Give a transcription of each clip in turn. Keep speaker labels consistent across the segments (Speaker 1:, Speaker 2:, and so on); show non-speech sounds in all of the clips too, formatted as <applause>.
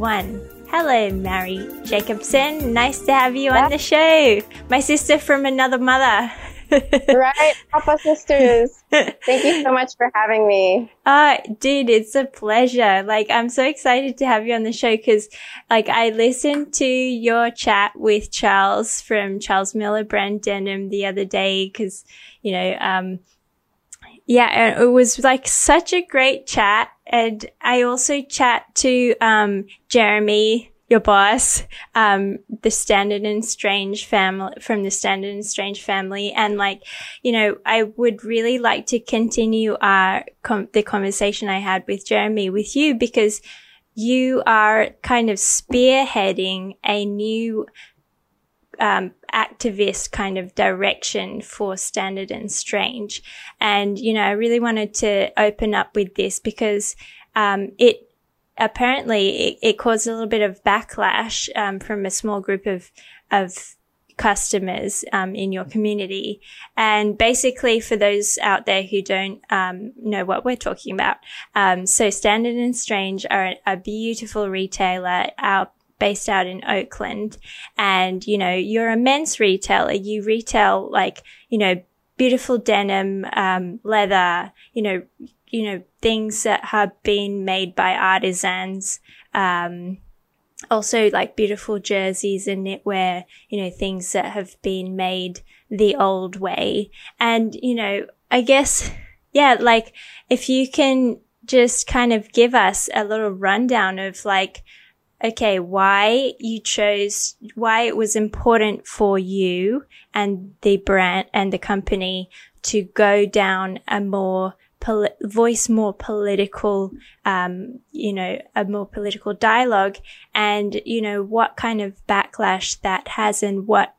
Speaker 1: one. Hello, Mari Jacobson. Nice to have you on the show. My sister from another mother. <laughs>
Speaker 2: right, Papa Sisters. <laughs> Thank you so much for having me.
Speaker 1: Uh, dude, it's a pleasure. Like, I'm so excited to have you on the show because, like, I listened to your chat with Charles from Charles Miller Brand Denim the other day because, you know, um, yeah, it was like such a great chat. And I also chat to, um, Jeremy your boss, um, the Standard and Strange family from the Standard and Strange family. And like, you know, I would really like to continue our, com- the conversation I had with Jeremy with you because you are kind of spearheading a new, um, activist kind of direction for Standard and Strange. And, you know, I really wanted to open up with this because, um, it, apparently it, it, caused a little bit of backlash um, from a small group of of customers um, in your community. And basically, for those out there who don't um, know what we're talking about, um, so Standard and Strange are a beautiful retailer out based out in Oakland, and you know you're a men's retailer. You retail like you know beautiful denim, um, leather, you know you know, things that have been made by artisans. Um, also like beautiful jerseys and knitwear, you know, things that have been made the old way. And, you know, I guess, <laughs> yeah, like if you can just kind of give us a little rundown of like, okay, why you chose, why it was important for you and the brand and the company to go down a more poli- voice more political, um, you know, a more political dialogue and, you know, what kind of backlash that has and what,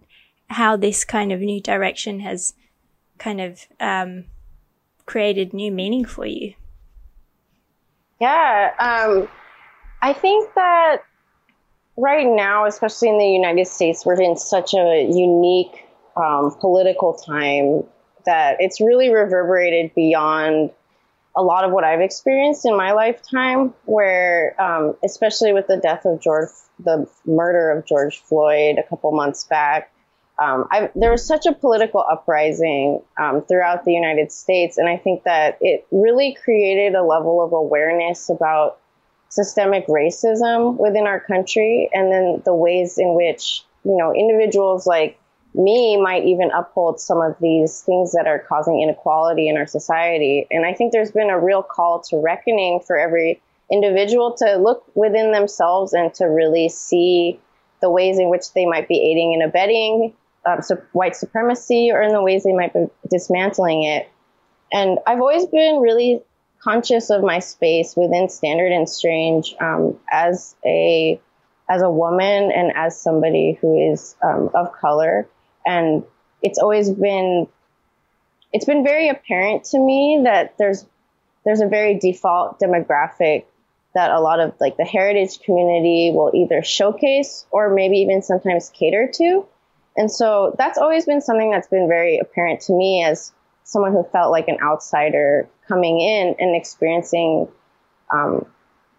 Speaker 1: how this kind of new direction has kind of, um, created new meaning for you.
Speaker 2: Yeah. Um, I think that right now, especially in the United States, we're in such a unique um, political time that it's really reverberated beyond a lot of what I've experienced in my lifetime, where, um, especially with the death of George, the murder of George Floyd a couple months back, um, there was such a political uprising um, throughout the United States. And I think that it really created a level of awareness about systemic racism within our country and then the ways in which, you know, individuals like me might even uphold some of these things that are causing inequality in our society. And I think there's been a real call to reckoning for every individual to look within themselves and to really see the ways in which they might be aiding and abetting um, white supremacy or in the ways they might be dismantling it. And I've always been really conscious of my space within Standard and Strange um, as a as a woman and as somebody who is um, of color and it's always been it's been very apparent to me that there's there's a very default demographic that a lot of like the heritage community will either showcase or maybe even sometimes cater to. And so that's always been something that's been very apparent to me as someone who felt like an outsider coming in and experiencing um,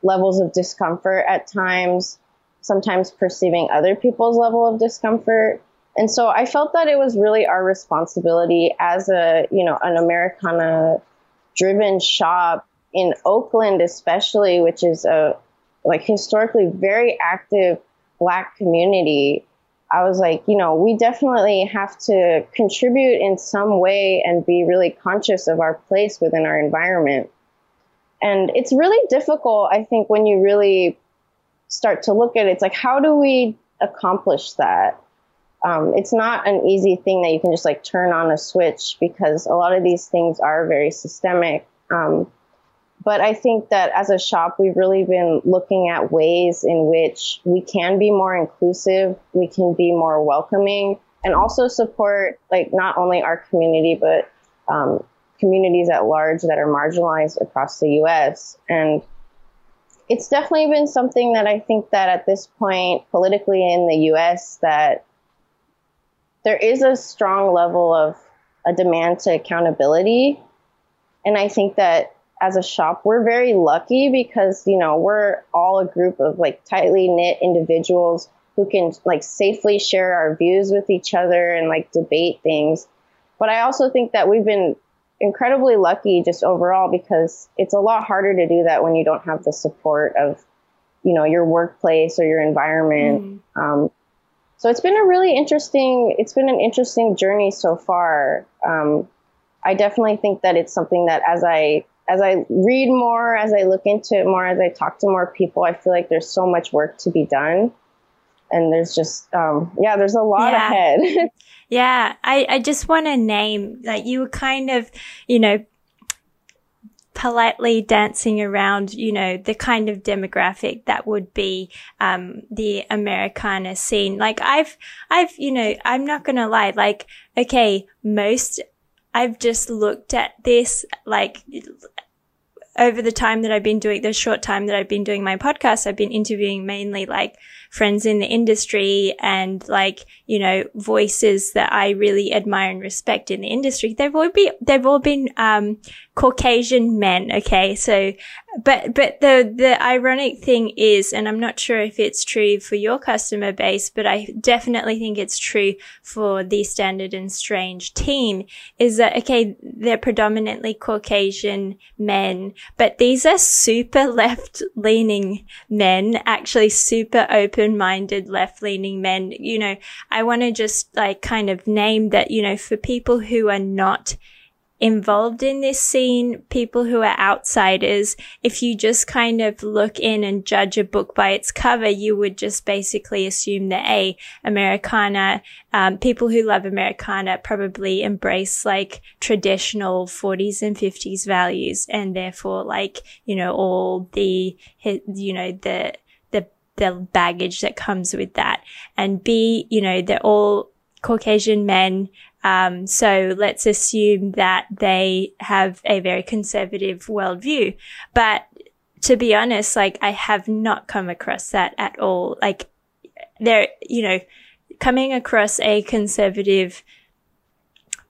Speaker 2: levels of discomfort at times, sometimes perceiving other people's level of discomfort. And so I felt that it was really our responsibility as a, you know, an Americana driven shop in Oakland, especially, which is a like historically very active black community. I was like, you know, we definitely have to contribute in some way and be really conscious of our place within our environment. And it's really difficult, I think, when you really start to look at it. It's like, how do we accomplish that? um, it's not an easy thing that you can just like turn on a switch because a lot of these things are very systemic. Um, but I think that as a shop, we've really been looking at ways in which we can be more inclusive, we can be more welcoming, and also support like not only our community but um, communities at large that are marginalized across the U.S. And it's definitely been something that I think that at this point politically in the U.S. that there is a strong level of a demand to accountability. And I think that as a shop, we're very lucky because, you know, we're all a group of like tightly knit individuals who can like safely share our views with each other and like debate things. But I also think that we've been incredibly lucky just overall because it's a lot harder to do that when you don't have the support of, you know, your workplace or your environment. Mm. Um, so it's been a really interesting, it's been an interesting journey so far. Um, I definitely think that it's something that as I as I read more, as I look into it more, as I talk to more people, I feel like there's so much work to be done. And there's just, um, yeah, there's a lot yeah. ahead. <laughs>
Speaker 1: yeah. I, I just want to name that you were kind of, you know, politely dancing around, you know, the kind of demographic that would be, um, the Americana scene. Like I've, I've, you know, I'm not going to lie. Like, okay, most I've just looked at this like over the time that I've been doing the short time that I've been doing my podcast, I've been interviewing mainly like friends in the industry and like, you know, voices that I really admire and respect in the industry. They've all been, they've all been, um, Caucasian men. Okay. So, but, but the, the ironic thing is, and I'm not sure if it's true for your customer base, but I definitely think it's true for the standard and strange team is that, okay, they're predominantly Caucasian men, but these are super <laughs> left leaning men, actually super open minded left leaning men. You know, I want to just like kind of name that, you know, for people who are not involved in this scene, people who are outsiders, if you just kind of look in and judge a book by its cover, you would just basically assume that a Americana, um, people who love Americana probably embrace like traditional 40s and 50s values and therefore like, you know, all the, you know, the, the, baggage that comes with that. And B, you know, they're all Caucasian men um, so let's assume that they have a very conservative worldview. But to be honest, like I have not come across that at all. Like there, you know, coming across a conservative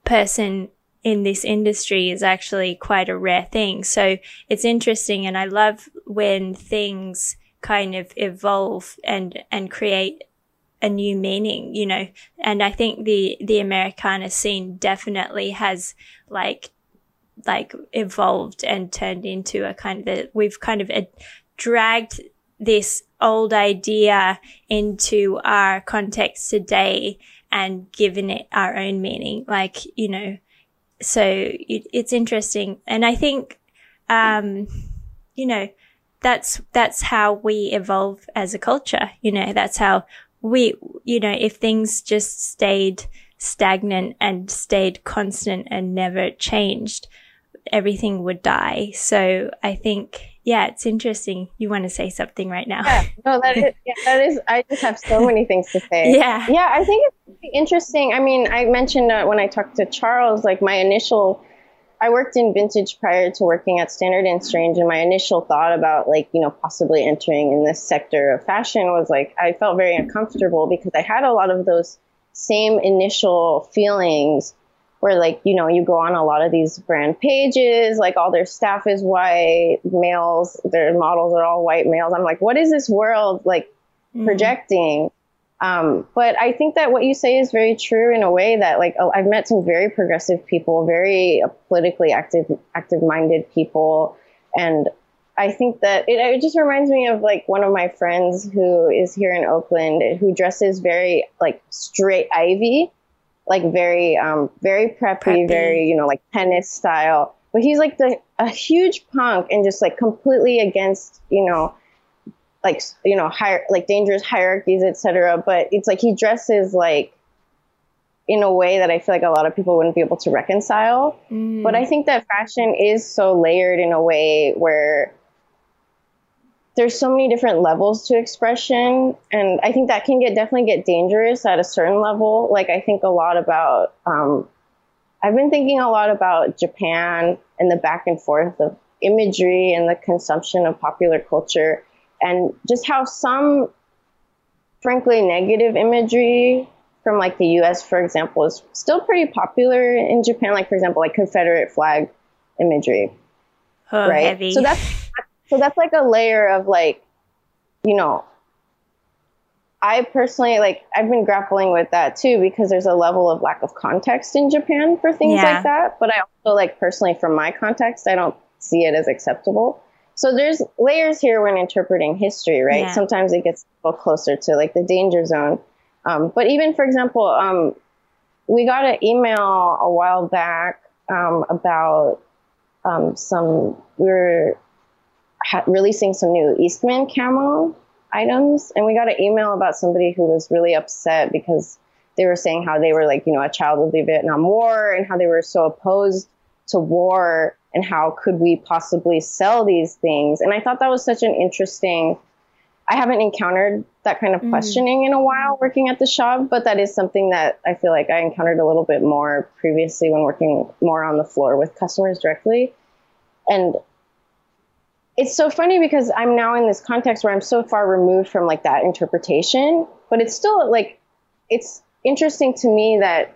Speaker 1: person in this industry is actually quite a rare thing. So it's interesting. And I love when things kind of evolve and, and create a new meaning, you know. And I think the the Americana scene definitely has like like evolved and turned into a kind of the, we've kind of a, dragged this old idea into our context today and given it our own meaning. Like, you know, so it, it's interesting. And I think, um, you know, that's, that's how we evolve as a culture. You know, that's how we, you know, if things just stayed stagnant and stayed constant and never changed, everything would die. So I think, yeah, it's interesting. You want to say something right now?
Speaker 2: Yeah, no, that is, yeah, that is, I just have so many things to say. <laughs>
Speaker 1: Yeah.
Speaker 2: Yeah, I think it's interesting. I mean, I mentioned uh, when I talked to Charles, like my initial I worked in vintage prior to working at Standard and Strange, and my initial thought about like you know possibly entering in this sector of fashion was like I felt very uncomfortable because I had a lot of those same initial feelings where like you know you go on a lot of these brand pages like all their staff is white males their models are all white males i'm like what is this world like mm-hmm. Um, but I think that what you say is very true in a way that like oh, I've met some very progressive people, very politically active, active-minded people, and I think that it, it, just reminds me of like one of my friends who is here in Oakland who dresses very like straight Ivy, like very um very preppy, preppy. very you know like tennis style. But he's like the a huge punk and just like completely against you know like you know higher like dangerous hierarchies etc but it's like he dresses like in a way that i feel like a lot of people wouldn't be able to reconcile. Mm. but i think that fashion is so layered in a way where there's so many different levels to expression. And i think that can get definitely get dangerous at a certain level. Like i think a lot about um, i've been thinking a lot about japan and the back and forth of imagery and the consumption of popular culture and just how some frankly negative imagery from like the US for example is still pretty popular in Japan like for example like Confederate flag imagery
Speaker 1: oh,
Speaker 2: right?
Speaker 1: Heavy.
Speaker 2: So that's so that's like a layer of like, you know, I personally like I've been grappling with that too because there's a level of lack of context in Japan for things
Speaker 1: Yeah.
Speaker 2: like that. But I also like personally from my context, I don't see it as acceptable. So there's layers here when interpreting history, right?
Speaker 1: Yeah.
Speaker 2: Sometimes it gets a little closer to like the danger zone. Um, but even for example, um, we got an email a while back um, about um, some we were ha- releasing some new Eastman camo items, and we got an email about somebody who was really upset because they were saying how they were like you know a child of the Vietnam War and how they were so opposed to war and how could we possibly sell these things and I thought that was such an interesting I haven't encountered that kind of
Speaker 1: Mhm.
Speaker 2: questioning in a while working at the shop, but that is something that I feel like I encountered a little bit more previously when working more on the floor with customers directly. And it's so funny because I'm now in this context where I'm so far removed from like that interpretation, but it's still like it's interesting to me that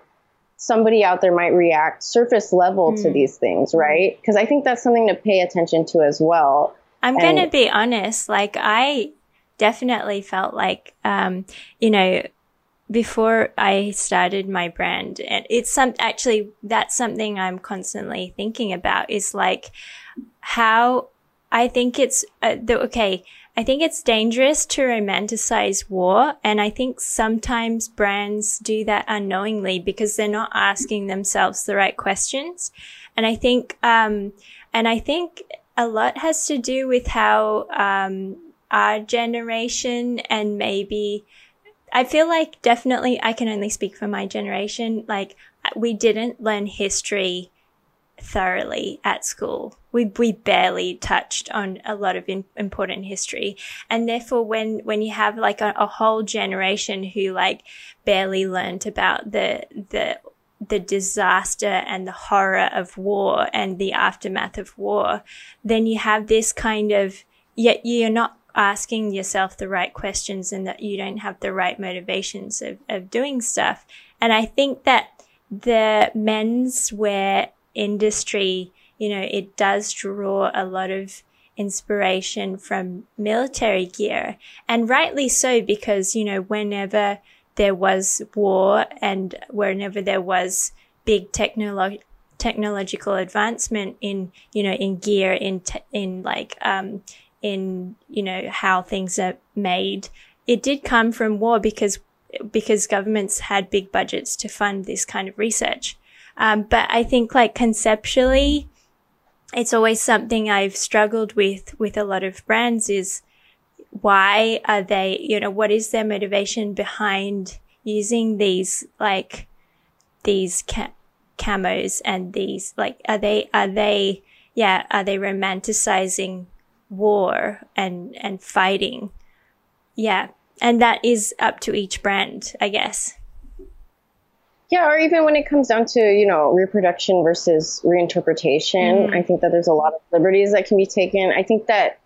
Speaker 2: somebody out there might react surface level to
Speaker 1: Mm.
Speaker 2: these things, right? Because I think that's something to pay attention to as well.
Speaker 1: I'm going to be honest. Like, I definitely felt like, um, you know, before I started my brand, and it's some actually that's something I'm constantly thinking about is like how I think it's uh, the, okay. I think it's dangerous to romanticize war. And I think sometimes brands do that unknowingly because they're not asking themselves the right questions. And I think, um, and I think a lot has to do with how, um, our generation and maybe I feel like definitely I can only speak for my generation. Like we didn't learn history thoroughly at school. We we barely touched on a lot of in, important history, and therefore, when when you have like a, a whole generation who like barely learned about the the the disaster and the horror of war and the aftermath of war, then you have this kind of yet you're not asking yourself the right questions and that you don't have the right motivations of, of doing stuff. And I think that the menswear industry, you know, it does draw a lot of inspiration from military gear and rightly so because, you know, whenever there was war and whenever there was big technolo- technological advancement in, you know, in gear, in, te- in like, um, in, you know, how things are made, it did come from war because, because governments had big budgets to fund this kind of research. Um, but I think like conceptually, it's always something I've struggled with with a lot of brands is why are they, you know, what is their motivation behind using these like these ca- camos and these like are they are they yeah are they romanticizing war and and fighting? Yeah. And that is up to each brand i guess
Speaker 2: Yeah, or even when it comes down to, you know, reproduction versus reinterpretation,
Speaker 1: Mm.
Speaker 2: I think that there's a lot of liberties that can be taken. I think that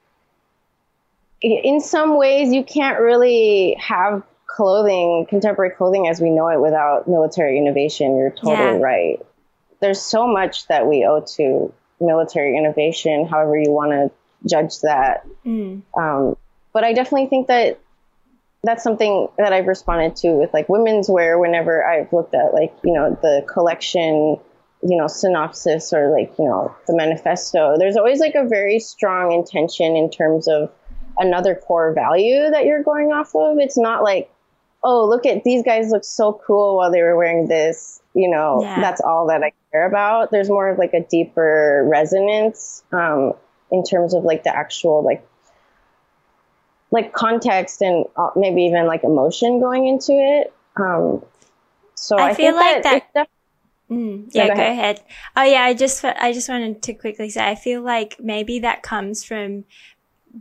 Speaker 2: in some ways you can't really have clothing, contemporary clothing as we know it without military innovation. You're totally
Speaker 1: Yeah.
Speaker 2: right. There's so much that we owe to military innovation, however you want to judge that.
Speaker 1: mm.
Speaker 2: Um, but I definitely think that that's something that I've responded to with like women's wear whenever I've looked at like, you know, the collection, you know, synopsis or like, you know, the manifesto. There's always like a very strong intention in terms of another core value that you're going off of. It's not like, oh, look at these guys look so cool while they were wearing this. You know,
Speaker 1: Yeah.
Speaker 2: that's all that I care about. There's more of like a deeper resonance um, in terms of like the actual like like context and uh, maybe even like emotion going into it. Um, so
Speaker 1: I
Speaker 2: I,
Speaker 1: feel like that-
Speaker 2: def-
Speaker 1: Mm, Yeah,
Speaker 2: go
Speaker 1: go
Speaker 2: ahead.
Speaker 1: ahead. Oh yeah, I just I just wanted to quickly say I feel like maybe that comes from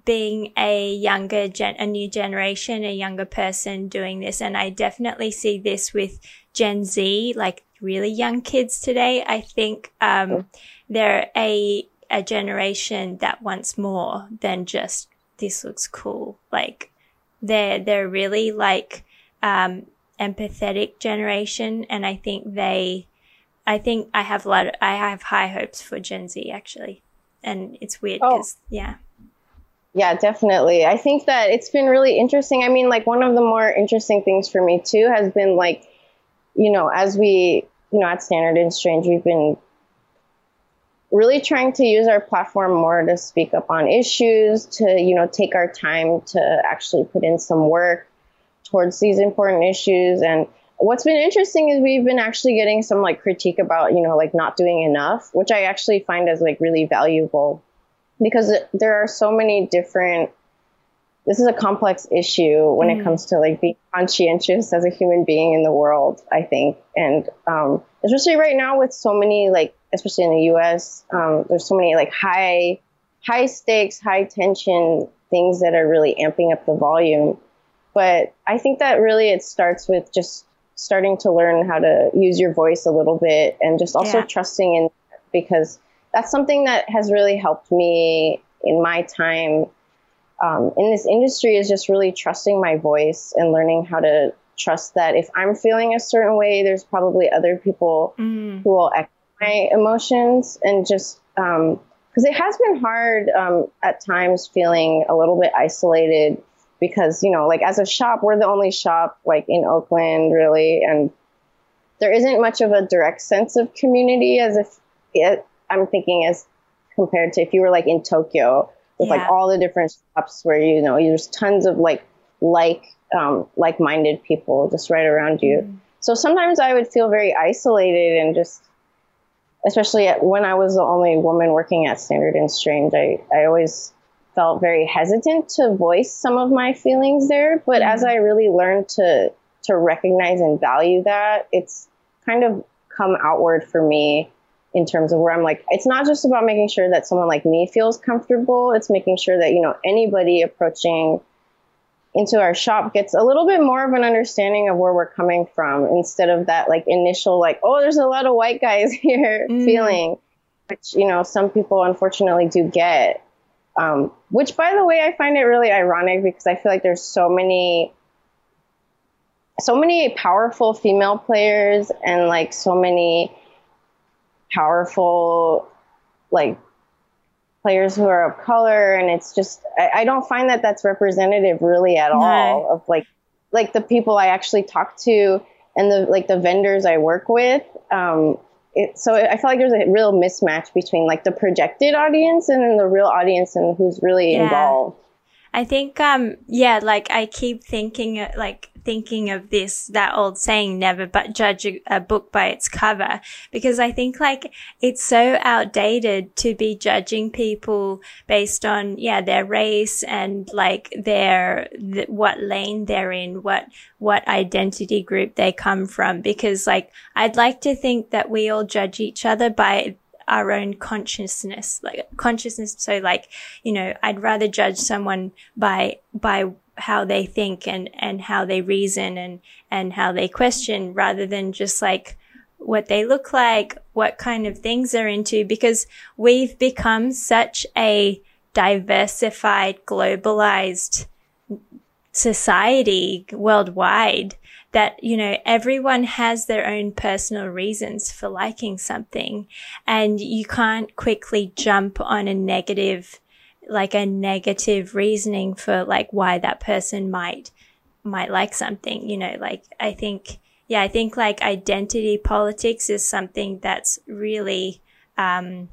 Speaker 1: being a younger gen, a new generation, a younger person doing this, and I definitely see this with Gen Z, like really young kids today. I think um, they're a a generation that wants more than just this looks cool. Like they're they're really like um, empathetic generation, and I think they I think I have a lot. Of, I have high hopes for Gen Z actually. and it's weird because oh. yeah.
Speaker 2: Yeah, definitely. I think that it's been really interesting. I mean, like one of the more interesting things for me too has been like, you know, as we, you know, at Standard and Strange, we've been really trying to use our platform more to speak up on issues, to, you know, take our time to actually put in some work towards these important issues. And what's been interesting is we've been actually getting some like critique about, you know, like not doing enough, which I actually find as like really valuable because there are so many different this is a complex issue when mm. it comes to like being conscientious as a human being in the world i think and um, especially right now with so many like especially in the us um, there's so many like high high stakes high tension things that are really amping up the volume but i think that really it starts with just starting to learn how to use your voice a little bit and just also yeah. trusting in because that's something that has really helped me in my time um, in this industry is just really trusting my voice and learning how to trust that if I'm feeling a certain way, there's probably other people mm. who will echo my emotions and just because um, it has been hard um, at times feeling a little bit isolated because you know like as a shop we're the only shop like in Oakland really and there isn't much of a direct sense of community as if it, I'm thinking as compared to if you were like in Tokyo with yeah. like all the different shops where you know there's tons of like like um, like-minded people just right around you. Mm. So sometimes I would feel very isolated and just especially when I was the only woman working at Standard and Strange, I, I always felt very hesitant to voice some of my feelings there. But mm-hmm. as I really learned to to recognize and value that, it's kind of come outward for me in terms of where I'm like, it's not just about making sure that someone like me feels comfortable. It's making sure that, you know, anybody approaching into our shop gets a little bit more of an understanding of where we're coming from instead of that like initial, like, oh, there's a lot of white guys <laughs> here mm. feeling, which, you know, some people unfortunately do get. Um, which, by the way, I find it really ironic because I feel like there's so many so many powerful female players and like so many powerful like players who are of color and it's just I, I don't find that that's representative really at no. all of like like the people I actually talk to and the like the vendors I work with um it, so I feel like there's a real mismatch between like the projected audience and then the real audience and who's really yeah. involved.
Speaker 1: I think, um, yeah, like I keep thinking, uh, like thinking of this, that old saying, never but judge a, a, book by its cover. Because I think like it's so outdated to be judging people based on, yeah, their race and like their, th- what lane they're in, what, what identity group they come from. Because like I'd like to think that we all judge each other by our own consciousness, like consciousness. So like, you know, I'd rather judge someone by, by how they think and, and how they reason and, and how they question rather than just like what they look like, what kind of things they're into, because we've become such a diversified, globalized society worldwide that, you know, everyone has their own personal reasons for liking something. And you can't quickly jump on a negative like a negative reasoning for like why that person might might like something you know like i think yeah i think like identity politics is something that's really um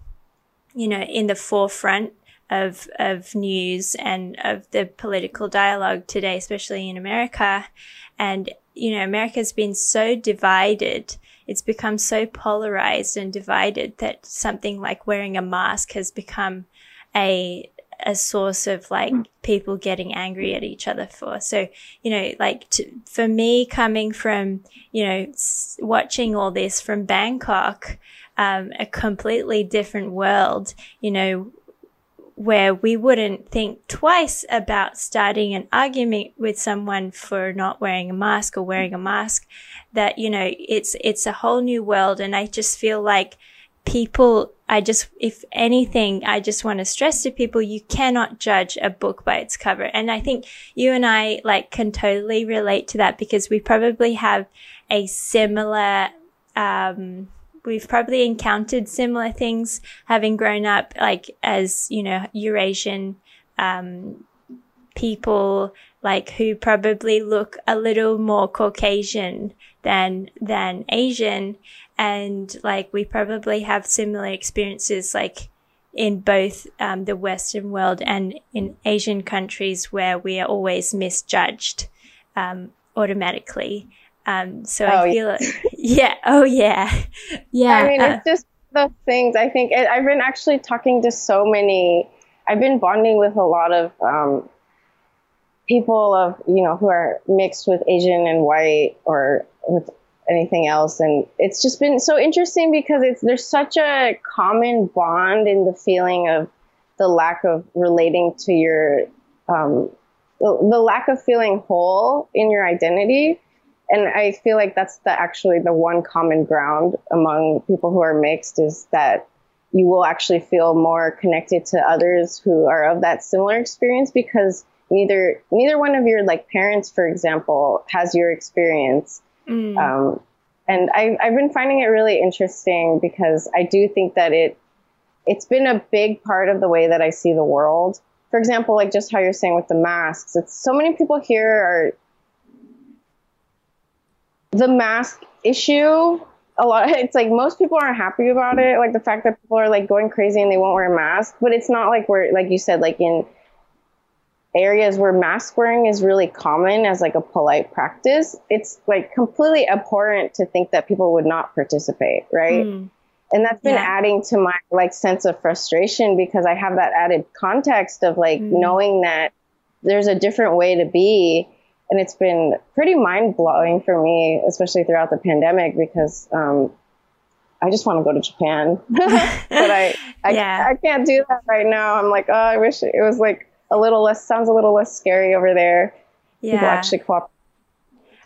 Speaker 1: you know in the forefront of of news and of the political dialogue today especially in america. And you know america's been so divided it's become so polarized and divided that something like wearing a mask has become a a source of like people getting angry at each other for. So, you know, like to, for me coming from, you know, s- watching all this from Bangkok, um, a completely different world, you know, where we wouldn't think twice about starting an argument with someone for not wearing a mask or wearing a mask that, you know, it's, it's a whole new world. And I just feel like people, I just, if anything, I just want to stress to people, you cannot judge a book by its cover. And I think you and I like can totally relate to that because we probably have a similar, um, we've probably encountered similar things having grown up like as you know Eurasian um, people like who probably look a little more Caucasian than than Asian and like we probably have similar experiences like in both um, the Western world and in Asian countries where we are always misjudged um, automatically. Um, so oh, I feel, yeah. <laughs> yeah. Oh yeah, yeah.
Speaker 2: I mean, uh, it's just the things. I think it, I've been actually talking to so many. I've been bonding with a lot of um, people of you know who are mixed with Asian and white or with anything else, and it's just been so interesting because it's there's such a common bond in the feeling of the lack of relating to your um, the, the lack of feeling whole in your identity and I feel like that's the actually the one common ground among people who are mixed is that you will actually feel more connected to others who are of that similar experience because neither neither one of your like parents, for example, has your experience. Mm. Um, and I, I've been finding it really interesting because I do think that it it's been a big part of the way that I see the world. For example, like just how you're saying with the masks, it's so many people here are the mask issue a lot <laughs> it's like most people aren't happy about it like the fact that people are like going crazy and they won't wear a mask but it's not like we're like you said like in areas where mask wearing is really common as like a polite practice it's like completely abhorrent to think that people would not participate right mm. and that's been yeah. adding to my like sense of frustration because i have that added context of like mm. knowing that there's a different way to be and it's been pretty mind blowing for me, especially throughout the pandemic, because um, I just want to go to Japan, <laughs> but I I, <laughs> yeah. I can't do that right now. I'm like, oh, I wish it was like a little less sounds a little less scary over there. Yeah. People actually cooperate.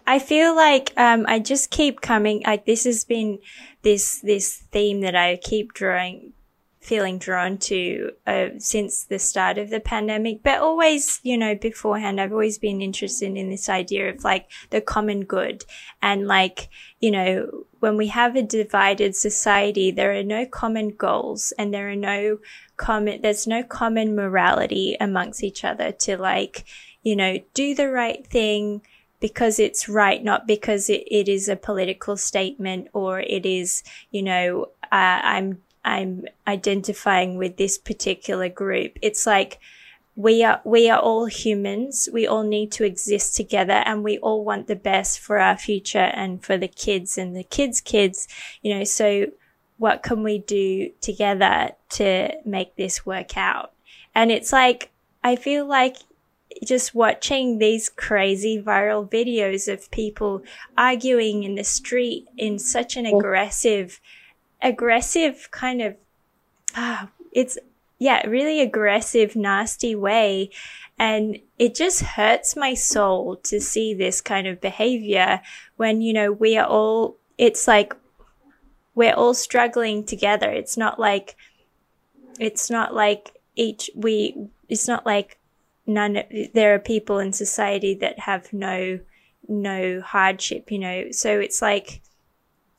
Speaker 1: I feel like um, I just keep coming. Like this has been this this theme that I keep drawing feeling drawn to uh, since the start of the pandemic, but always, you know, beforehand, I've always been interested in this idea of like the common good. And like, you know, when we have a divided society, there are no common goals and there are no common, there's no common morality amongst each other to like, you know, do the right thing, because it's right, not because it, it is a political statement or it is, you know, uh, I'm I'm identifying with this particular group. It's like we are we are all humans. We all need to exist together and we all want the best for our future and for the kids and the kids' kids, you know, so what can we do together to make this work out? And it's like I feel like just watching these crazy viral videos of people arguing in the street in such an aggressive aggressive kind of, ah, it's, yeah, really aggressive, nasty way. And it just hurts my soul to see this kind of behavior when, you know, we are all, it's like we're all struggling together. It's not like, it's not like each, we, it's not like none, there are people in society that have no, no hardship, you know. So it's like,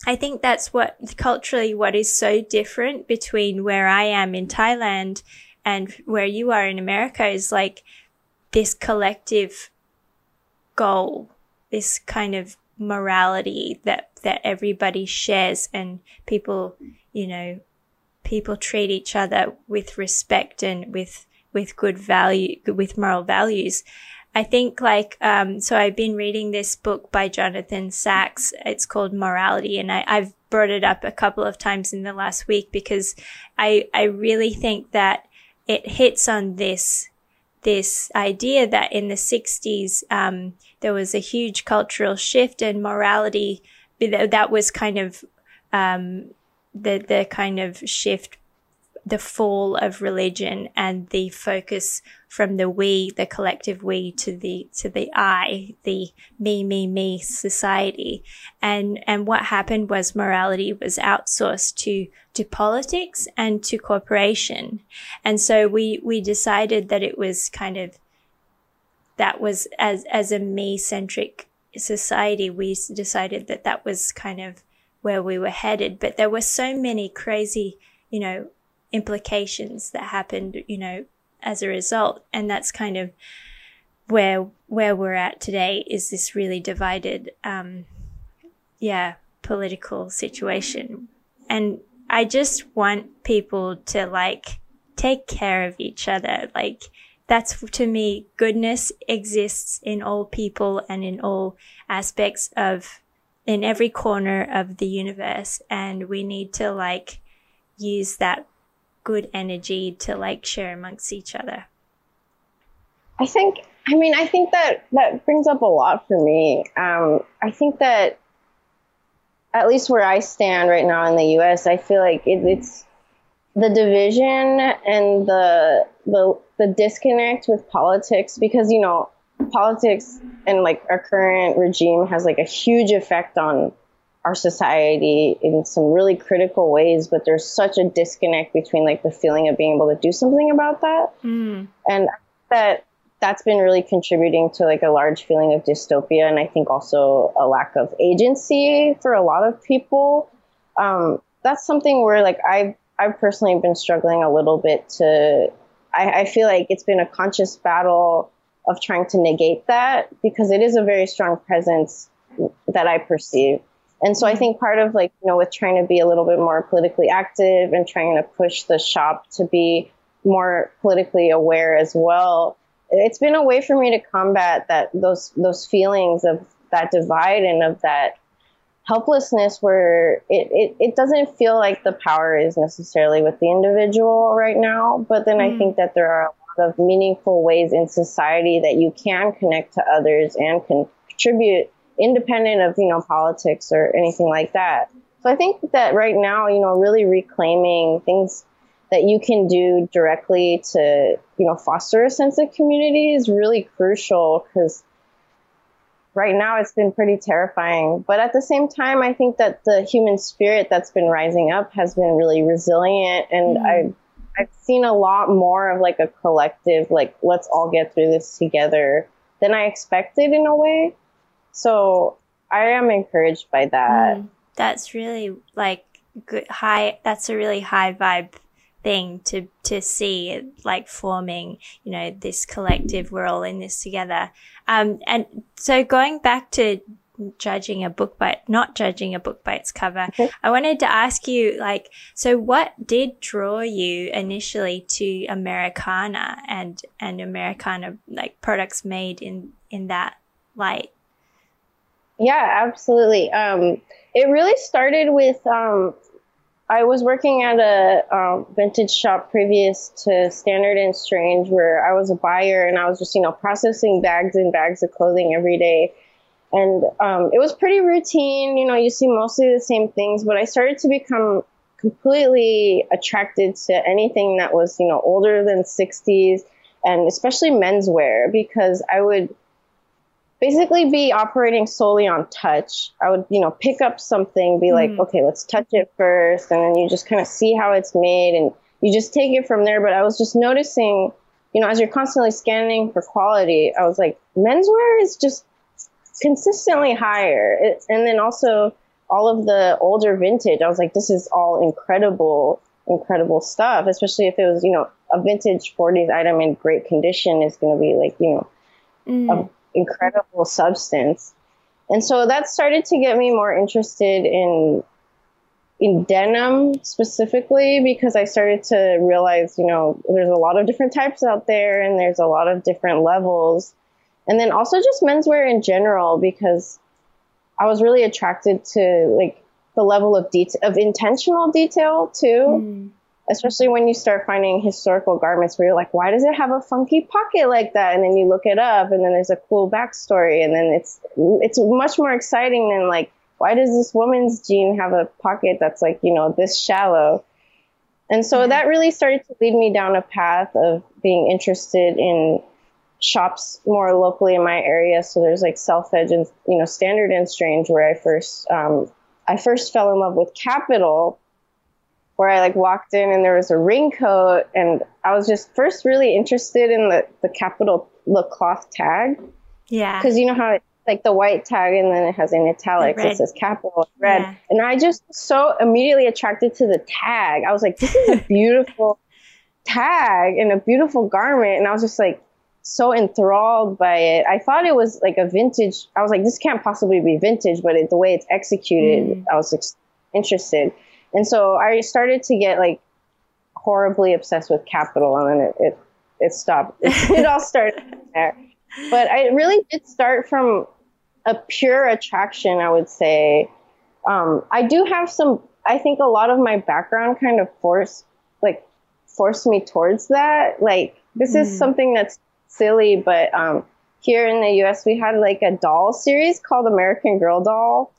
Speaker 1: I think that's what culturally what is so different between where I am in Thailand and where you are in America is like this collective goal, this kind of morality that, that everybody shares and people, you know, people treat each other with respect and with, with good value, with moral values. I think like, um, so I've been reading this book by Jonathan Sacks. It's called Morality and I, I've brought it up a couple of times in the last week because I, I really think that it hits on this, this idea that in the sixties, um, there was a huge cultural shift in morality that was kind of, um, the, the kind of shift the fall of religion and the focus from the we, the collective we to the, to the I, the me, me, me society. And, and what happened was morality was outsourced to, to politics and to corporation. And so we, we decided that it was kind of, that was as, as a me centric society, we decided that that was kind of where we were headed. But there were so many crazy, you know, implications that happened, you know, as a result. And that's kind of where, where we're at today is this really divided, um, yeah, political situation. And I just want people to like take care of each other. Like that's to me, goodness exists in all people and in all aspects of, in every corner of the universe. And we need to like use that good energy to like share amongst each other.
Speaker 2: I think, I mean, I think that that brings up a lot for me. Um, I think that at least where I stand right now in the U.S., I feel like it, it's the division and the the the disconnect with politics because you know politics and like our current regime has like a huge effect on our society in some really critical ways but there's such a disconnect between like the feeling of being able to do something about that. Mm. and that that's been really contributing to like a large feeling of dystopia and i think also a lack of agency for a lot of people. Um, that's something where like i've i've personally been struggling a little bit to I, I feel like it's been a conscious battle of trying to negate that because it is a very strong presence that i perceive and so I think part of like, you know, with trying to be a little bit more politically active and trying to push the shop to be more politically aware as well it's been a way for me to combat that those those feelings of that divide and of that helplessness where it, it, it doesn't feel like the power is necessarily with the individual right now but then mm. i think that there are a lot of meaningful ways in society that you can connect to others and can contribute independent of you know politics or anything like that so i think that right now you know really reclaiming things that you can do directly to, you know, foster a sense of community is really crucial because right now it's been pretty terrifying. But at the same time, I think that the human spirit that's been rising up has been really resilient. And mm. I've, I've seen a lot more of like a collective, like, let's all get through this together than I expected in a way. So I am encouraged by that. Mm.
Speaker 1: That's really like good, high, that's a really high vibe thing to to see like forming you know this collective we're all in this together um and so going back to judging a book by not judging a book by its cover okay. i wanted to ask you like so what did draw you initially to americana and and americana like products made in in that light
Speaker 2: yeah absolutely um it really started with um I was working at a um, vintage shop previous to Standard and Strange, where I was a buyer and I was just, you know, processing bags and bags of clothing every day. And um, it was pretty routine. You know, you see mostly the same things, but I started to become completely attracted to anything that was, you know, older than 60s and especially menswear because I would basically be operating solely on touch. I would, you know, pick up something, be like, mm. okay, let's touch it first, and then you just kind of see how it's made, and you just take it from there. But I was just noticing, you know, as you're constantly scanning for quality, I was like, menswear is just consistently higher, it, and then also all of the older vintage. I was like, this is all incredible, incredible stuff, especially if it was, you know, a vintage 40s item in great condition is going to be like, you know. Mm. A, incredible substance. And so that started to get me more interested in in denim specifically because I started to realize, you know, there's a lot of different types out there and there's a lot of different levels. And then also just menswear in general because I was really attracted to like the level of detail of intentional detail too. Mm especially when you start finding historical garments where you're like, why does it have a funky pocket like that? And then you look it up, and then there's a cool backstory, and then it's it's much more exciting than like, why does this woman's jean have a pocket that's like you know this shallow? And so mm-hmm. that really started to lead me down a path of being interested in shops more locally in my area. So there's like Self Edge and you know Standard and Strange where I first um, I first fell in love with Kapital where I like walked in and there was a raincoat and I was just first really interested in the, the Kapital the cloth tag.
Speaker 1: Yeah.
Speaker 2: Because you know how it like the white tag and then it has in italics it says Kapital red yeah. and i just so immediately attracted to the tag i was like this is a <laughs> beautiful tag and a beautiful garment and i was just like so enthralled by it i thought it was like a vintage i was like this can't possibly be vintage but it, the way it's executed mm. i was interested and so i started to get like horribly obsessed with Kapital and then it, it, it stopped it, <laughs> it all started there but I really did start from a pure attraction, I would say. Um, I do have some, I think a lot of my background kind of forced, like, forced me towards that. Like, this mm. is something that's silly, but um, here in the US, we had like a doll series called American Girl Doll.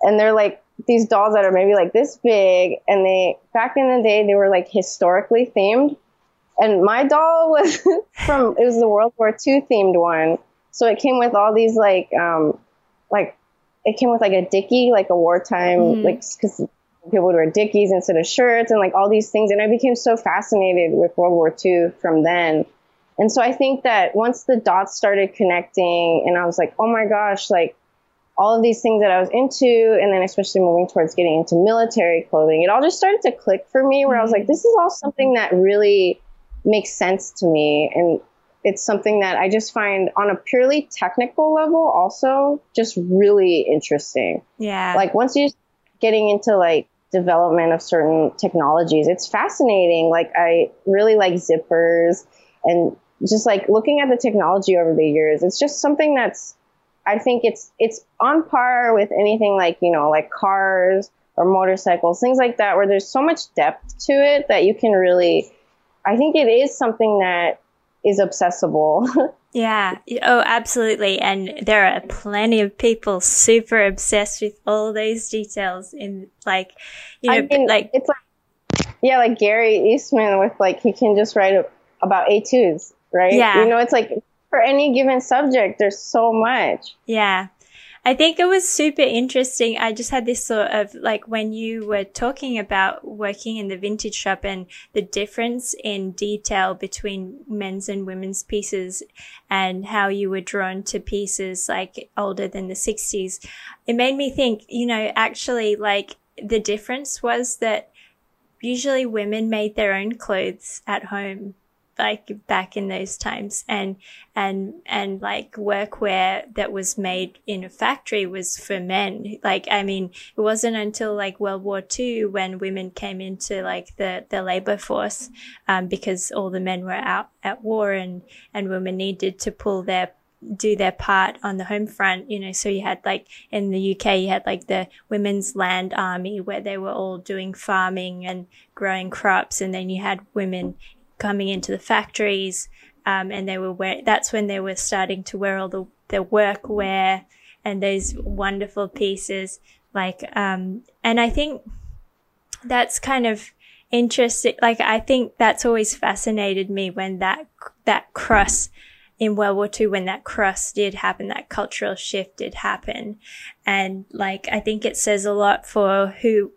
Speaker 2: And they're like these dolls that are maybe like this big. And they, back in the day, they were like historically themed. And my doll was <laughs> from, it was the World War II themed one. So it came with all these like, um, like, it came with like a dicky, like a wartime, mm-hmm. like, cause people would wear dickies instead of shirts and like all these things. And I became so fascinated with World War II from then. And so I think that once the dots started connecting and I was like, oh my gosh, like all of these things that I was into, and then especially moving towards getting into military clothing, it all just started to click for me where I was like, mm-hmm. this is all something that really makes sense to me. And it's something that I just find on a purely technical level also just really interesting.
Speaker 1: Yeah.
Speaker 2: Like once you're getting into like development of certain technologies, it's fascinating. Like I really like zippers and just like looking at the technology over the years, it's just something that's I think it's it's on par with anything like, you know, like cars or motorcycles, things like that where there's so much depth to it that you can really I think it is something that is accessible. <laughs>
Speaker 1: yeah. Oh, absolutely. And there are plenty of people super obsessed with all those details in like, you know, I mean, like
Speaker 2: it's like, yeah, like Gary Eastman with like, he can just write about A2s, right?
Speaker 1: Yeah.
Speaker 2: You know, it's like for any given subject, there's so much.
Speaker 1: Yeah. I think it was super interesting. I just had this sort of like when you were talking about working in the vintage shop and the difference in detail between men's and women's pieces and how you were drawn to pieces like older than the 60s. It made me think, you know, actually like the difference was that usually women made their own clothes at home like back in those times and and and like workwear that was made in a factory was for men like i mean it wasn't until like world war ii when women came into like the the labor force um, because all the men were out at war and and women needed to pull their do their part on the home front, you know, so you had like in the UK, you had like the women's land army where they were all doing farming and growing crops. And then you had women coming into the factories, um, and they were wear- that's when they were starting to wear all the the workwear and those wonderful pieces. Like, um, and I think that's kind of interesting. Like, I think that's always fascinated me when that that cross in World War II when that cross did happen, that cultural shift did happen. And like, I think it says a lot for who,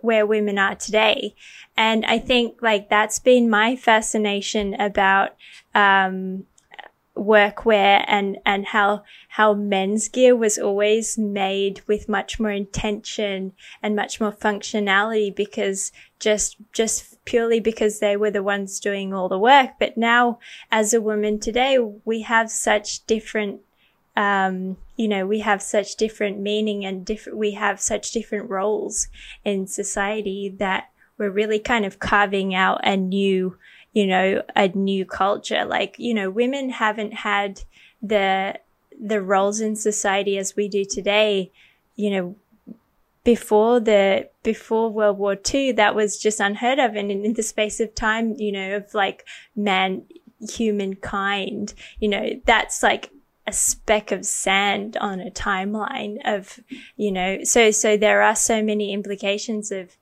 Speaker 1: where women are today. And I think like that's been my fascination about, um, workwear and, and how, how men's gear was always made with much more intention and much more functionality because just, just purely because they were the ones doing all the work. But now as a woman today, we have such different, um, you know, we have such different meaning and different, we have such different roles in society that we're really kind of carving out a new, you know, a new culture. Like, you know, women haven't had the, the roles in society as we do today, you know, before the before World War II, that was just unheard of. And in, in the space of time, you know, of like man, humankind, you know, that's like a speck of sand on a timeline of, you know, so, so there are so many implications of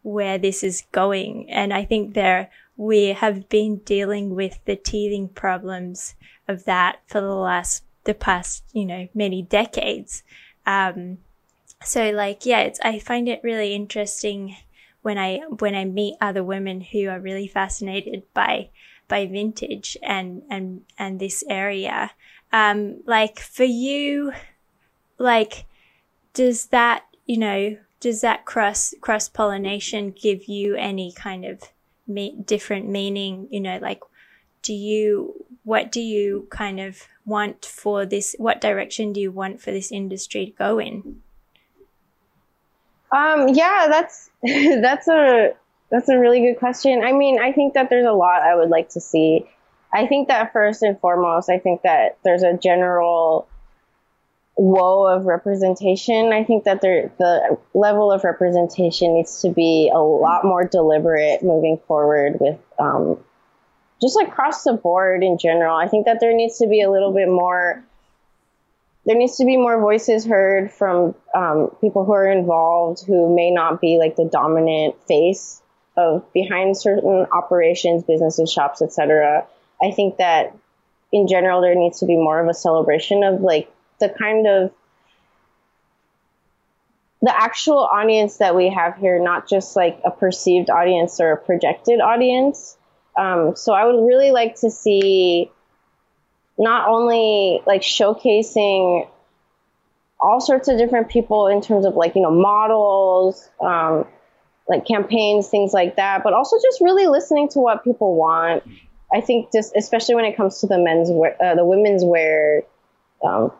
Speaker 1: where this is going. And I think there, we have been dealing with the teething problems of that for the last, the past, you know, many decades. Um, so like yeah it's i find it really interesting when i when i meet other women who are really fascinated by by vintage and and and this area um like for you like, does that, you know, does that cross, cross pollination give you any kind of me- different meaning? You know, like, do you, what do you kind of want for this? What direction do you want for this industry to go in?
Speaker 2: Um, yeah, that's, <laughs> that's a, that's a really good question. I mean, I think that there's a lot I would like to see. I think that first and foremost, I think that there's a general woe of representation. I think that there, the level of representation needs to be a lot more deliberate moving forward with um, just across the board in general. I think that there needs to be a little bit more. There needs to be more voices heard from um, people who are involved who may not be like the dominant face of behind certain operations, businesses, shops, etc. I think that in general there needs to be more of a celebration of like the kind of the actual audience that we have here, not just like a perceived audience or a projected audience. Um, so I would really like to see not only like showcasing all sorts of different people in terms of like you know models um, like campaigns things like that but also just really listening to what people want. I think just especially when it comes to the men's wear uh, the women's wear um,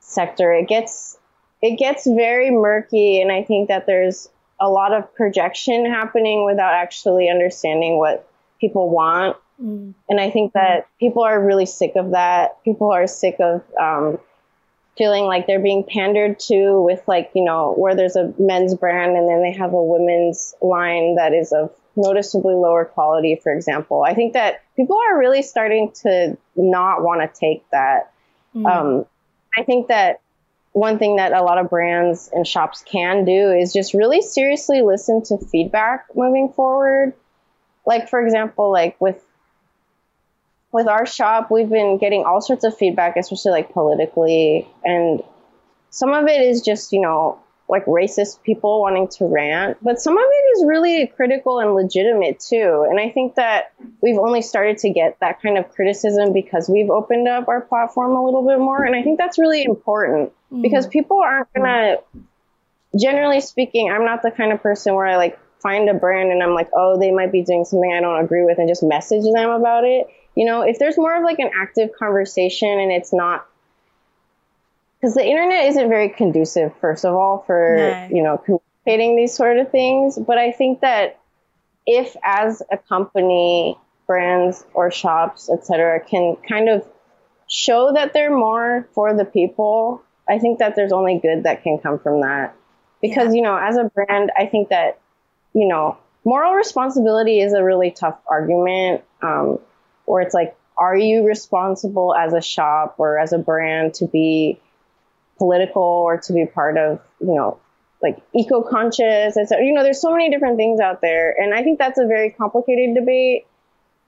Speaker 2: sector it gets it gets very murky and i think that there's a lot of projection happening without actually understanding what people want mm. and i think that people are really sick of that people are sick of um, feeling like they're being pandered to with like you know where there's a men's brand and then they have a women's line that is of noticeably lower quality for example i think that people are really starting to not want to take that mm. um, I think that one thing that a lot of brands and shops can do is just really seriously listen to feedback moving forward. Like for example, like with with our shop, we've been getting all sorts of feedback, especially like politically, and some of it is just, you know, like racist people wanting to rant, but some of it is really critical and legitimate too. And I think that we've only started to get that kind of criticism because we've opened up our platform a little bit more. And I think that's really important mm-hmm. because people aren't gonna, generally speaking, I'm not the kind of person where I like find a brand and I'm like, oh, they might be doing something I don't agree with and just message them about it. You know, if there's more of like an active conversation and it's not because the internet isn't very conducive, first of all, for no. you know communicating these sort of things. But I think that if, as a company, brands or shops, etc., can kind of show that they're more for the people, I think that there's only good that can come from that. Because yeah. you know, as a brand, I think that you know moral responsibility is a really tough argument. Um, where it's like, are you responsible as a shop or as a brand to be political or to be part of, you know, like eco-conscious. And so, you know, there's so many different things out there. And I think that's a very complicated debate.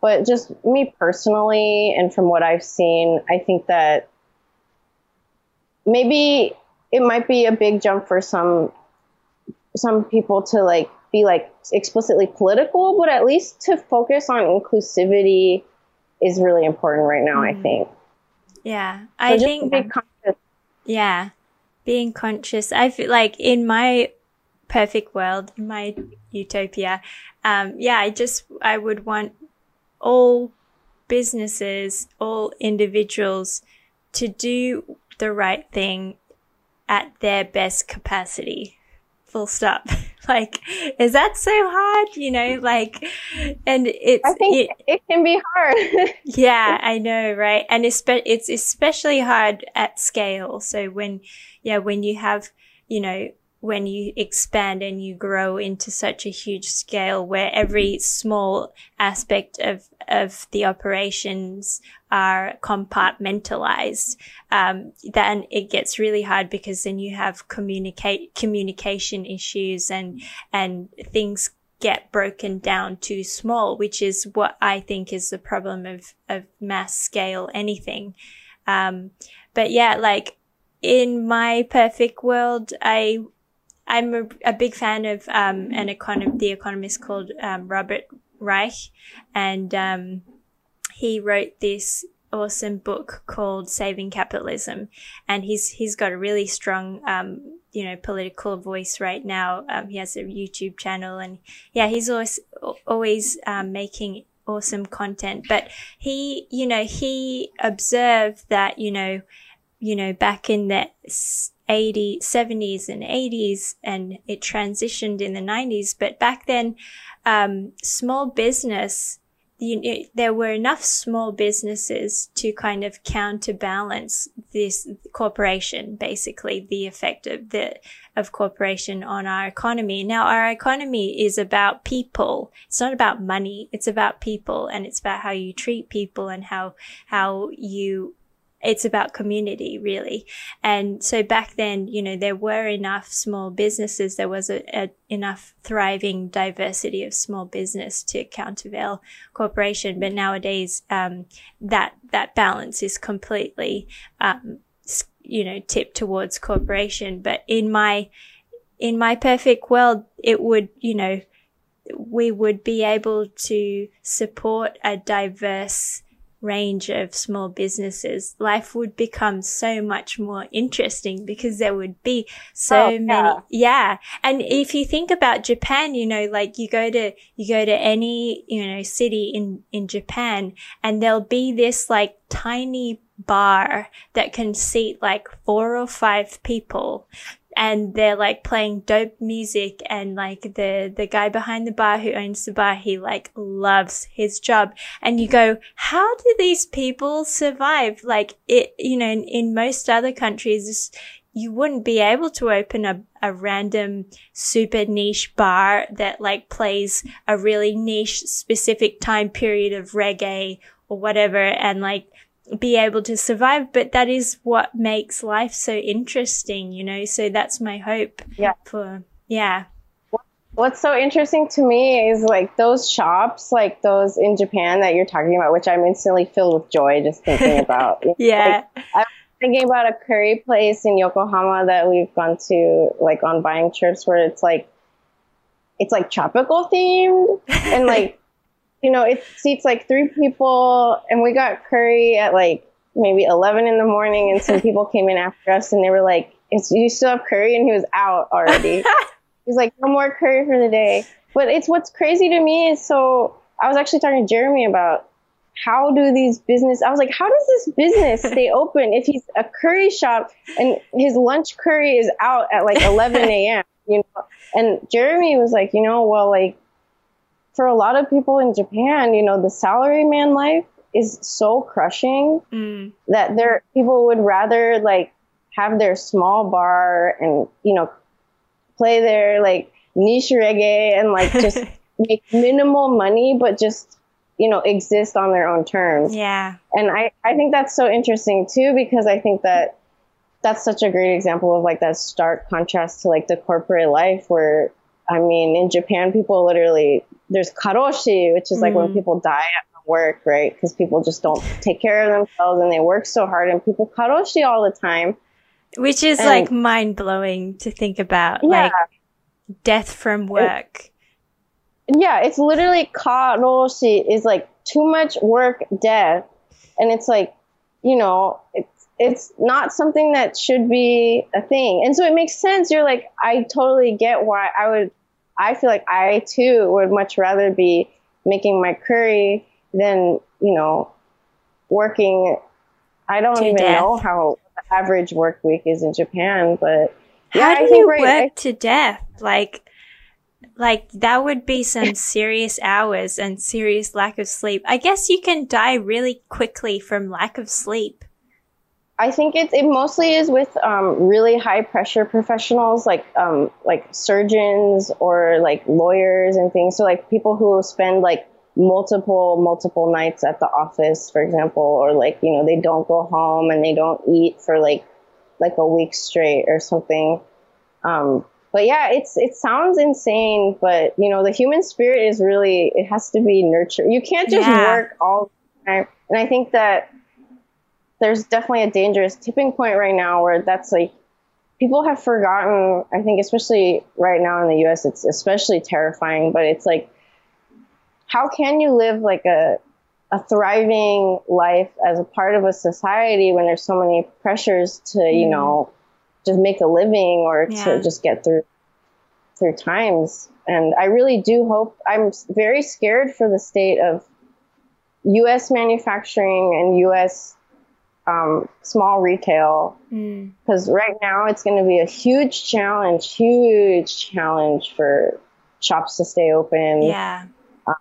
Speaker 2: But just me personally, and from what I've seen, I think that maybe it might be a big jump for some some people to like be like explicitly political, but at least to focus on inclusivity is really important right now, mm. I think.
Speaker 1: Yeah. So I think yeah. Being conscious. I feel like in my perfect world, my utopia, um, yeah, I just, I would want all businesses, all individuals to do the right thing at their best capacity. Full stop. <laughs> <laughs> like, is that so hard? You know, like, and it's,
Speaker 2: I think it, it can be hard. <laughs>
Speaker 1: yeah, I know, right? And it's, it's especially hard at scale. So when, yeah, when you have, you know, when you expand and you grow into such a huge scale where every small aspect of, of the operations are compartmentalized, um, then it gets really hard because then you have communicate, communication issues and, and things get broken down too small, which is what I think is the problem of, of mass scale anything. Um, but yeah, like in my perfect world, I I'm a, a big fan of um, an the economist called um, Robert Reich, and um, he wrote this awesome book called Saving Capitalism, and he's he's got a really strong um, you know political voice right now. Um, he has a YouTube channel, and yeah, he's always always um, making awesome content. But he, you know, he observed that you know, you know, back in the 80s, 70s, and 80s, and it transitioned in the 90s. But back then, um, small business you there were enough small businesses to kind of counterbalance this corporation, basically the effect of the of corporation on our economy. Now, our economy is about people. It's not about money. It's about people, and it's about how you treat people and how how you it's about community really. And so back then, you know, there were enough small businesses. There was a, a enough thriving diversity of small business to countervail corporation. But nowadays, um, that, that balance is completely, um, you know, tipped towards corporation. But in my, in my perfect world, it would, you know, we would be able to support a diverse, range of small businesses, life would become so much more interesting because there would be so oh, many. Yeah. yeah. And if you think about Japan, you know, like you go to, you go to any, you know, city in, in Japan and there'll be this like tiny bar that can seat like four or five people and they're like playing dope music and like the the guy behind the bar who owns the bar he like loves his job. And you go how do these people survive? Like it you know in, in most other countries you wouldn't be able to open a, a random super niche bar that like plays a really niche specific time period of reggae or whatever and like be able to survive. But that is what makes life so interesting, you know? So that's my hope.
Speaker 2: Yeah.
Speaker 1: For, yeah.
Speaker 2: What's so interesting to me is like those shops, like those in Japan that you're talking about, which I'm instantly filled with joy just thinking <laughs> about.
Speaker 1: yeah.
Speaker 2: Like, I'm thinking about a curry place in Yokohama that we've gone to, like on buying trips, where it's like, it's like tropical themed and like <laughs> you know, it seats like three people, and we got curry at like maybe 11 in the morning, and some <laughs> people came in after us, and they were like, "You still have curry?" And he was out already. <laughs> He's like, "No more curry for the day." But it's what's crazy to me is so. I was actually talking to Jeremy about how do these business i was like how does this business stay <laughs> open if he's a curry shop and his lunch curry is out at like 11 a.m you know and jeremy was like you know well like for a lot of people in Japan, you know, the salaryman life is so crushing mm. that there people would rather like have their small bar and you know play their like niche reggae and like just <laughs> make minimal money but just you know exist on their own terms
Speaker 1: yeah
Speaker 2: and i i think that's so interesting too because i think that that's such a great example of like that stark contrast to like the corporate life where i mean in japan people literally there's karoshi, which is like mm. when people die at work, right? Because people just don't take care of themselves and they work so hard, and people karoshi all the time.
Speaker 1: Which is and, like mind blowing to think about, yeah. like death from work.
Speaker 2: It, yeah, it's literally karoshi is like too much work, death, and it's like, you know, it's it's not something that should be a thing, and so it makes sense. You're like, I totally get why I would I feel like I too would much rather be making my curry than, you know, working. I don't to even death. know how the average work week is in Japan, but
Speaker 1: yeah, how do you right, work I, to death? Like, like that would be some <laughs> serious hours and serious lack of sleep. I guess you can die really quickly from lack of sleep.
Speaker 2: I think it, it mostly is with um, really high pressure professionals like um, like surgeons or like lawyers and things. So like people who spend like multiple multiple nights at the office, for example, or like you know they don't go home and they don't eat for like like a week straight or something. Um, but yeah, it's it sounds insane, but you know the human spirit is really it has to be nurtured. You can't just yeah. work all the time, and I think that there's definitely a dangerous tipping point right now where that's like people have forgotten i think especially right now in the us it's especially terrifying but it's like how can you live like a a thriving life as a part of a society when there's so many pressures to, you mm. know, just make a living or yeah. to just get through through times. And I really do hope I'm very scared for the state of U.S. manufacturing and U.S. Um, small retail because mm. right now it's going to be a huge challenge, huge challenge for shops to stay open.
Speaker 1: Yeah.
Speaker 2: Uh,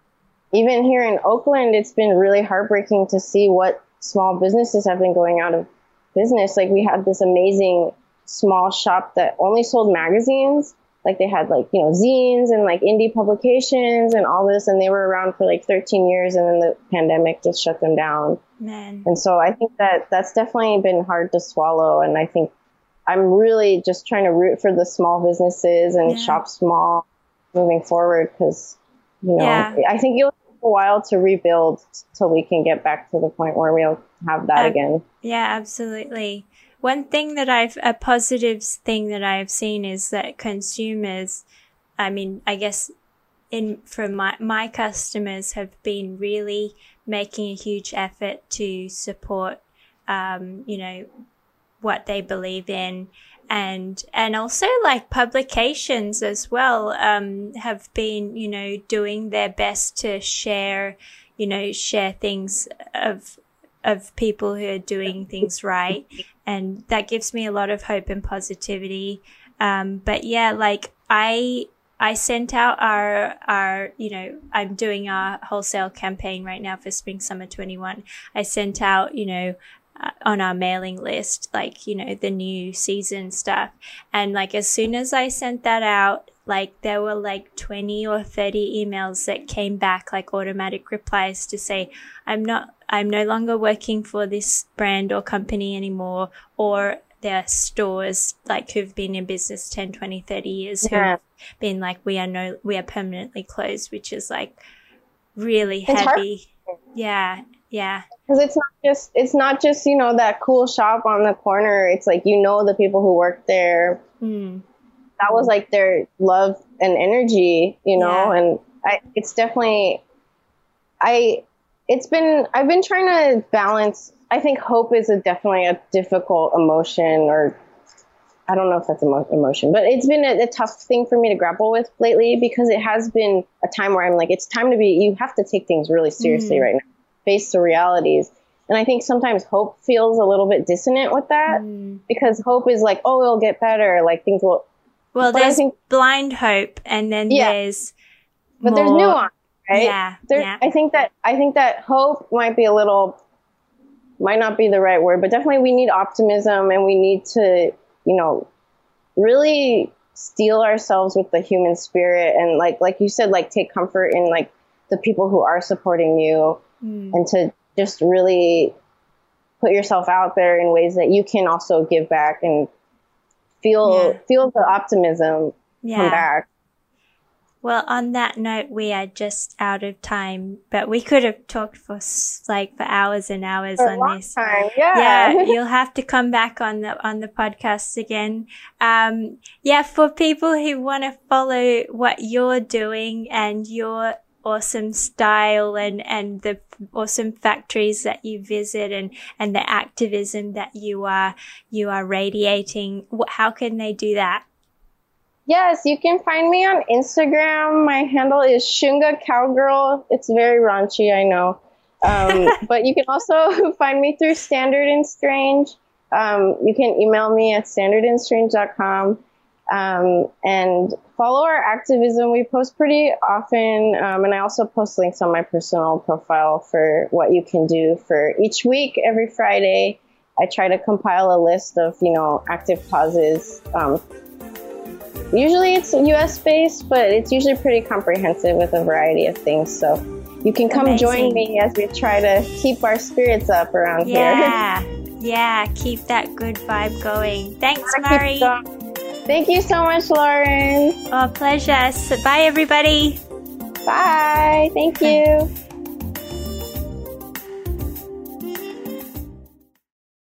Speaker 2: even here in Oakland, it's been really heartbreaking to see what small businesses have been going out of business. Like we had this amazing small shop that only sold magazines like they had like you know zines and like indie publications and all this and they were around for like 13 years and then the pandemic just shut them down
Speaker 1: Man.
Speaker 2: and so i think that that's definitely been hard to swallow and i think i'm really just trying to root for the small businesses and yeah. shop small moving forward because you know yeah. i think it'll take a while to rebuild till we can get back to the point where we'll have that again
Speaker 1: yeah absolutely one thing that I've, a positive thing that I've seen is that consumers, I mean, I guess in, from my, my customers have been really making a huge effort to support, um, you know, what they believe in and and also like publications as well um, have been you know doing their best to share you know share things of of people who are doing things right and that gives me a lot of hope and positivity. Um, but yeah, like I, I sent out our, our, you know, I'm doing our wholesale campaign right now for spring summer 21. I sent out, you know, uh, on our mailing list, like, you know, the new season stuff. And like, as soon as I sent that out, like there were like 20 or 30 emails that came back, like automatic replies to say, I'm not, I'm no longer working for this brand or company anymore, or there are stores like who've been in business 10, 20, 30 years yeah. who've been like, we are no, we are permanently closed, which is like really it's heavy. Hard. Yeah. Yeah.
Speaker 2: Because it's not just, it's not just, you know, that cool shop on the corner. It's like, you know, the people who work there.
Speaker 1: Mm.
Speaker 2: That was like their love and energy, you know, yeah. and I, it's definitely, I, it's been I've been trying to balance. I think hope is a definitely a difficult emotion, or I don't know if that's emo- emotion, but it's been a, a, tough thing for me to grapple with lately because it has been a time where I'm like, it's time to be. You have to take things really seriously mm. right now, face the realities. And I think sometimes hope feels a little bit dissonant with that mm. because hope is like, oh, it'll get better, like things will.
Speaker 1: Well, but there's think, blind hope, and then yeah, there's.
Speaker 2: But
Speaker 1: more,
Speaker 2: there's nuance right?
Speaker 1: Yeah,
Speaker 2: there,
Speaker 1: yeah.
Speaker 2: I think that I think that hope might be a little might not be the right word, but definitely we need optimism and we need to, you know, really steel ourselves with the human spirit and like like you said, like take comfort in like the people who are supporting you mm. and to just really put yourself out there in ways that you can also give back and feel yeah. feel the optimism yeah. come back.
Speaker 1: Well, on that note, we are just out of time, but we could have talked for like for hours and hours
Speaker 2: for
Speaker 1: on this.
Speaker 2: Time. Yeah.
Speaker 1: yeah, <laughs> you'll have to come back on the on the podcast again. Um, yeah, for people who want to follow what you're doing and your awesome style and and the awesome factories that you visit and and the activism that you are you are radiating, how can they do that?
Speaker 2: Yes, you can find me on Instagram. My handle is Shunga Cowgirl. It's very raunchy, I know. Um, <laughs> but you can also <laughs> find me through Standard and Strange. Um, you can email me at standardandstrange.com. Um, and follow our activism. We post pretty often, um, and I also post links on my personal profile for what you can do for each week. Every Friday, I try to compile a list of you know active causes um, Usually it's US based, but it's usually pretty comprehensive with a variety of things. So you can come Amazing. join me as we try to keep our spirits up around
Speaker 1: yeah. here. Yeah, <laughs> yeah, keep that good vibe going. Thanks, Mari.
Speaker 2: Thank you so much, Lauren.
Speaker 1: Oh, pleasure. So, bye, everybody.
Speaker 2: Bye. Thank you.